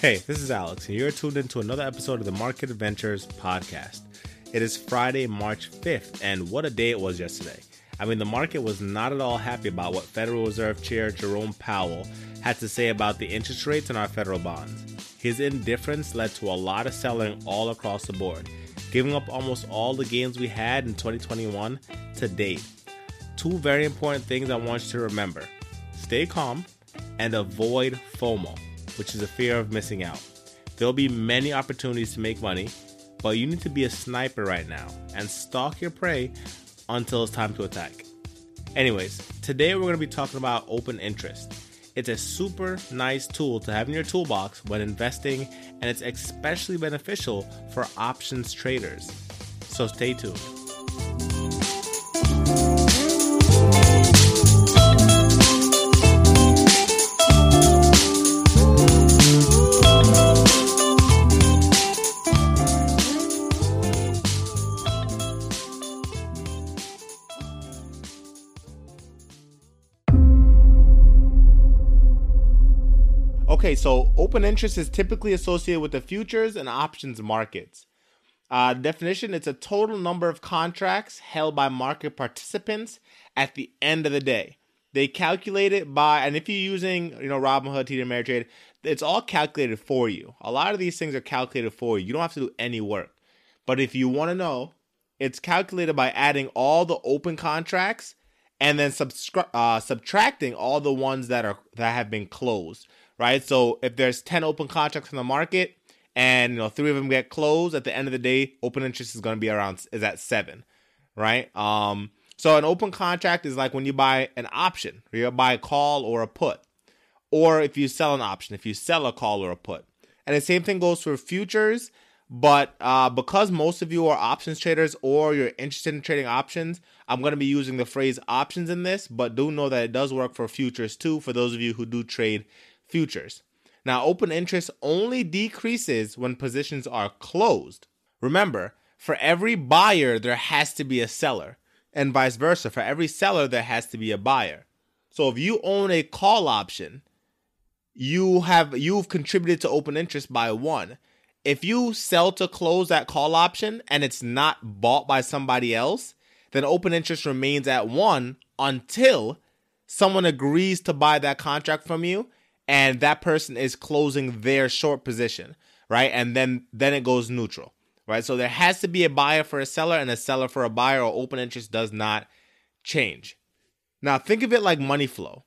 Hey, this is Alex, and you're tuned into another episode of the Market Adventures podcast. It is Friday, March 5th, and what a day it was yesterday. I mean, the market was not at all happy about what Federal Reserve Chair Jerome Powell had to say about the interest rates on our federal bonds. His indifference led to a lot of selling all across the board, giving up almost all the gains we had in 2021 to date. Two very important things I want you to remember stay calm and avoid FOMO which is a fear of missing out. There'll be many opportunities to make money, but you need to be a sniper right now and stalk your prey until it's time to attack. Anyways, today we're going to be talking about open interest. It's a super nice tool to have in your toolbox when investing, and it's especially beneficial for options traders. So stay tuned. Okay, so open interest is typically associated with the futures and options markets. Uh, definition it's a total number of contracts held by market participants at the end of the day. They calculate it by, and if you're using, you know, Robinhood, TD Ameritrade, it's all calculated for you. A lot of these things are calculated for you. You don't have to do any work. But if you want to know, it's calculated by adding all the open contracts and then subscri- uh, subtracting all the ones that are that have been closed right? So if there's 10 open contracts in the market and you know three of them get closed at the end of the day, open interest is going to be around is at 7, right? Um so an open contract is like when you buy an option, you buy a call or a put. Or if you sell an option, if you sell a call or a put. And the same thing goes for futures, but uh, because most of you are options traders or you're interested in trading options, I'm going to be using the phrase options in this, but do know that it does work for futures too for those of you who do trade futures. Now, open interest only decreases when positions are closed. Remember, for every buyer, there has to be a seller, and vice versa. For every seller, there has to be a buyer. So if you own a call option, you have you've contributed to open interest by one. If you sell to close that call option and it's not bought by somebody else, then open interest remains at one until someone agrees to buy that contract from you and that person is closing their short position, right? And then then it goes neutral, right? So there has to be a buyer for a seller and a seller for a buyer, or open interest does not change. Now think of it like money flow.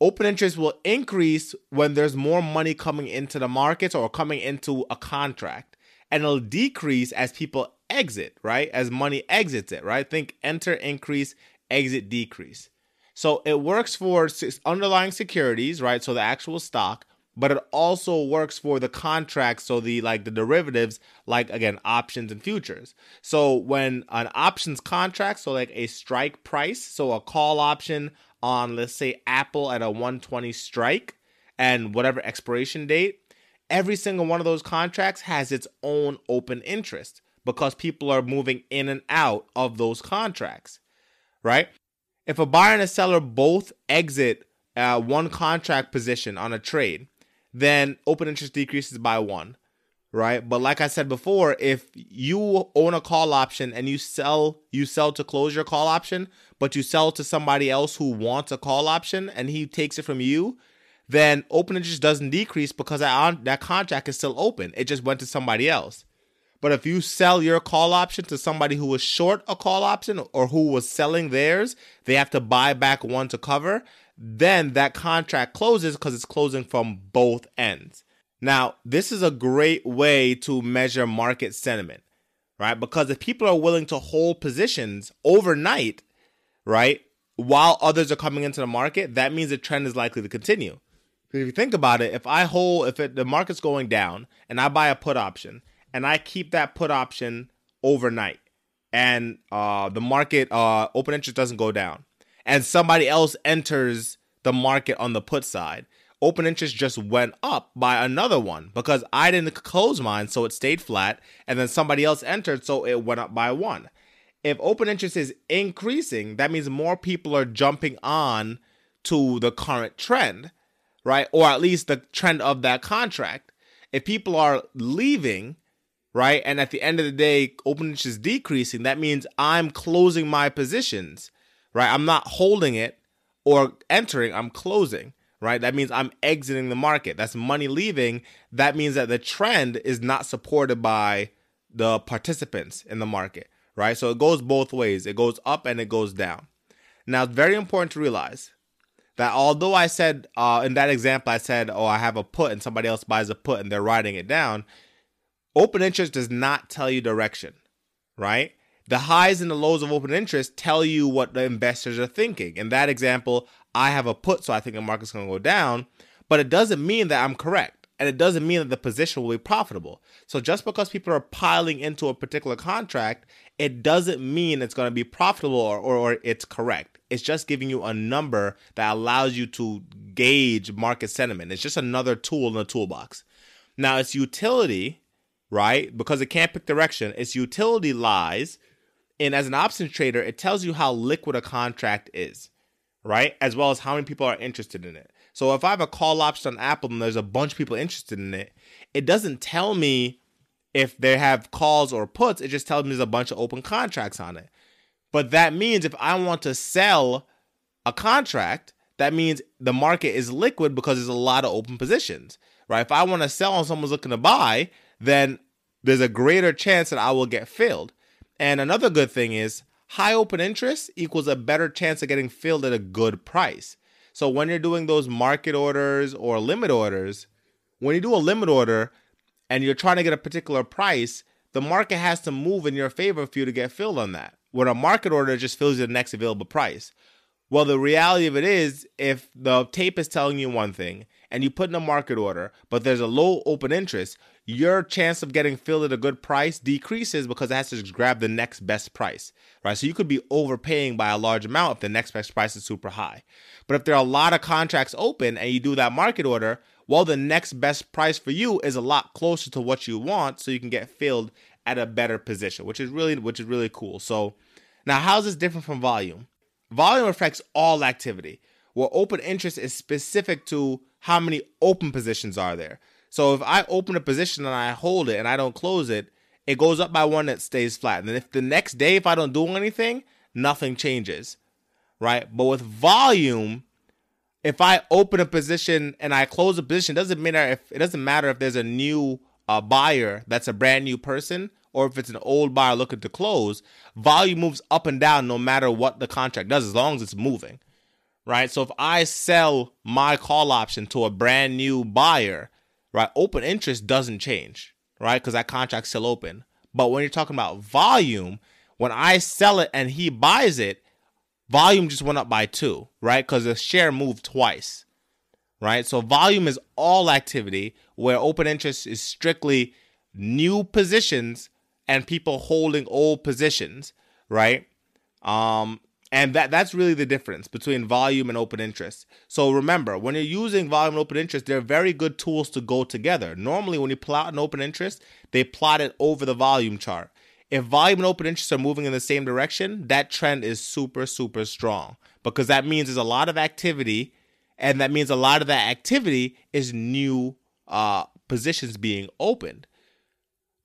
Open interest will increase when there's more money coming into the markets or coming into a contract, and it'll decrease as people exit, right? As money exits it, right? Think enter, increase, exit, decrease. So it works for underlying securities, right? So the actual stock, but it also works for the contracts, so the like the derivatives, like again options and futures. So when an options contract, so like a strike price, so a call option on let's say Apple at a 120 strike and whatever expiration date, every single one of those contracts has its own open interest because people are moving in and out of those contracts, right? If a buyer and a seller both exit uh, one contract position on a trade, then open interest decreases by one, right? But like I said before, if you own a call option and you sell you sell to close your call option, but you sell to somebody else who wants a call option and he takes it from you, then open interest doesn't decrease because that, that contract is still open. It just went to somebody else. But if you sell your call option to somebody who was short a call option or who was selling theirs, they have to buy back one to cover, then that contract closes because it's closing from both ends. Now, this is a great way to measure market sentiment, right? Because if people are willing to hold positions overnight, right, while others are coming into the market, that means the trend is likely to continue. If you think about it, if I hold, if it, the market's going down and I buy a put option and I keep that put option overnight, and uh, the market uh, open interest doesn't go down, and somebody else enters the market on the put side, open interest just went up by another one because I didn't close mine, so it stayed flat, and then somebody else entered, so it went up by one. If open interest is increasing, that means more people are jumping on to the current trend, right? Or at least the trend of that contract. if people are leaving, right, and at the end of the day, open interest is decreasing, that means I'm closing my positions, right? I'm not holding it or entering, I'm closing, right? That means I'm exiting the market. That's money leaving. That means that the trend is not supported by the participants in the market, right? So it goes both ways. It goes up and it goes down. Now, it's very important to realize that although I said uh, in that example, I said, oh, I have a put and somebody else buys a put and they're writing it down, open interest does not tell you direction, right? The highs and the lows of open interest tell you what the investors are thinking. In that example, I have a put, so I think the market's going to go down, but it doesn't mean that I'm correct. And it doesn't mean that the position will be profitable. So just because people are piling into a particular contract, it doesn't mean it's going to be profitable or, or, or it's correct. It's just giving you a number that allows you to gauge market sentiment. It's just another tool in the toolbox. Now, its utility, right? Because it can't pick direction, its utility lies in as an options trader, it tells you how liquid a contract is, right? As well as how many people are interested in it. So if I have a call option on Apple and there's a bunch of people interested in it, it doesn't tell me if they have calls or puts. It just tells me there's a bunch of open contracts on it. But that means if I want to sell a contract, that means the market is liquid because there's a lot of open positions, right? If I want to sell and someone's looking to buy, then there's a greater chance that I will get filled. And another good thing is high open interest equals a better chance of getting filled at a good price. So when you're doing those market orders or limit orders, when you do a limit order and you're trying to get a particular price, the market has to move in your favor for you to get filled on that. When a market order just fills you the next available price. Well, the reality of it is, if the tape is telling you one thing and you put in a market order, but there's a low open interest, your chance of getting filled at a good price decreases because it has to grab the next best price, right? So you could be overpaying by a large amount if the next best price is super high. But if there are a lot of contracts open and you do that market order, well, the next best price for you is a lot closer to what you want, so you can get filled at a better position, which is really which is really cool. So now, how's this different from volume? Volume affects all activity, where open interest is specific to how many open positions are there. So if I open a position and I hold it and I don't close it, it goes up by one that stays flat. And if the next day, if I don't do anything, nothing changes, right? But with volume, if I open a position and I close a position, doesn't matter if it doesn't matter if there's a new uh, buyer that's a brand new person or if it's an old buyer looking to close. Volume moves up and down no matter what the contract does, as long as it's moving, right? So if I sell my call option to a brand new buyer right? Open interest doesn't change, right? Because that contract's still open. But when you're talking about volume, when I sell it and he buys it, volume just went up by two, right? Because the share moved twice, right? So volume is all activity, where open interest is strictly new positions and people holding old positions, right? Um, and that that's really the difference between volume and open interest. So remember, when you're using volume and open interest, they're very good tools to go together. Normally, when you plot an open interest, they plot it over the volume chart. If volume and open interest are moving in the same direction, that trend is super, super strong because that means there's a lot of activity, and that means a lot of that activity is new uh, positions being opened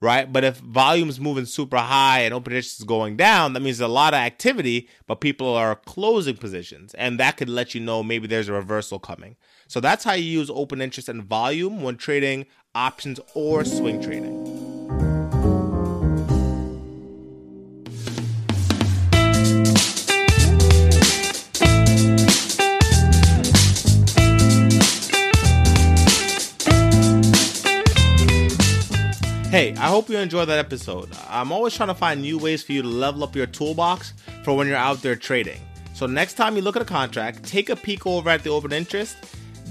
right? But if volume's moving super high and open interest is going down, that means a lot of activity, but people are closing positions. And that could let you know maybe there's a reversal coming. So that's how you use open interest and volume when trading options or swing trading. Hey, I hope you enjoyed that episode. I'm always trying to find new ways for you to level up your toolbox for when you're out there trading. So next time you look at a contract, take a peek over at the open interest.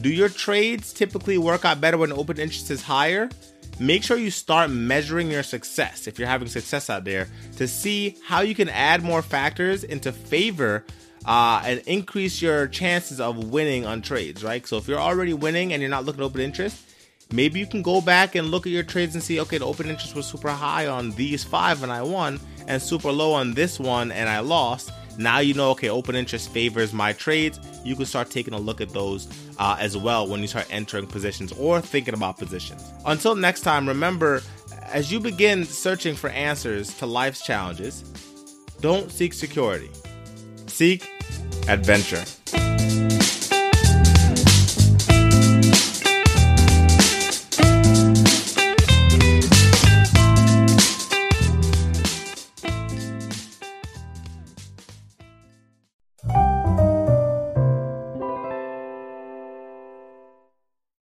Do your trades typically work out better when open interest is higher? Make sure you start measuring your success if you're having success out there to see how you can add more factors into favor uh, and increase your chances of winning on trades, right? So if you're already winning and you're not looking at open interest, maybe you can go back and look at your trades and see okay the open interest was super high on these five and i won and super low on this one and i lost Now you know, okay, open interest favors my trades. You can start taking a look at those uh, as well when you start entering positions or thinking about positions. Until next time, remember, as you begin searching for answers to life's challenges, don't seek security, seek adventure.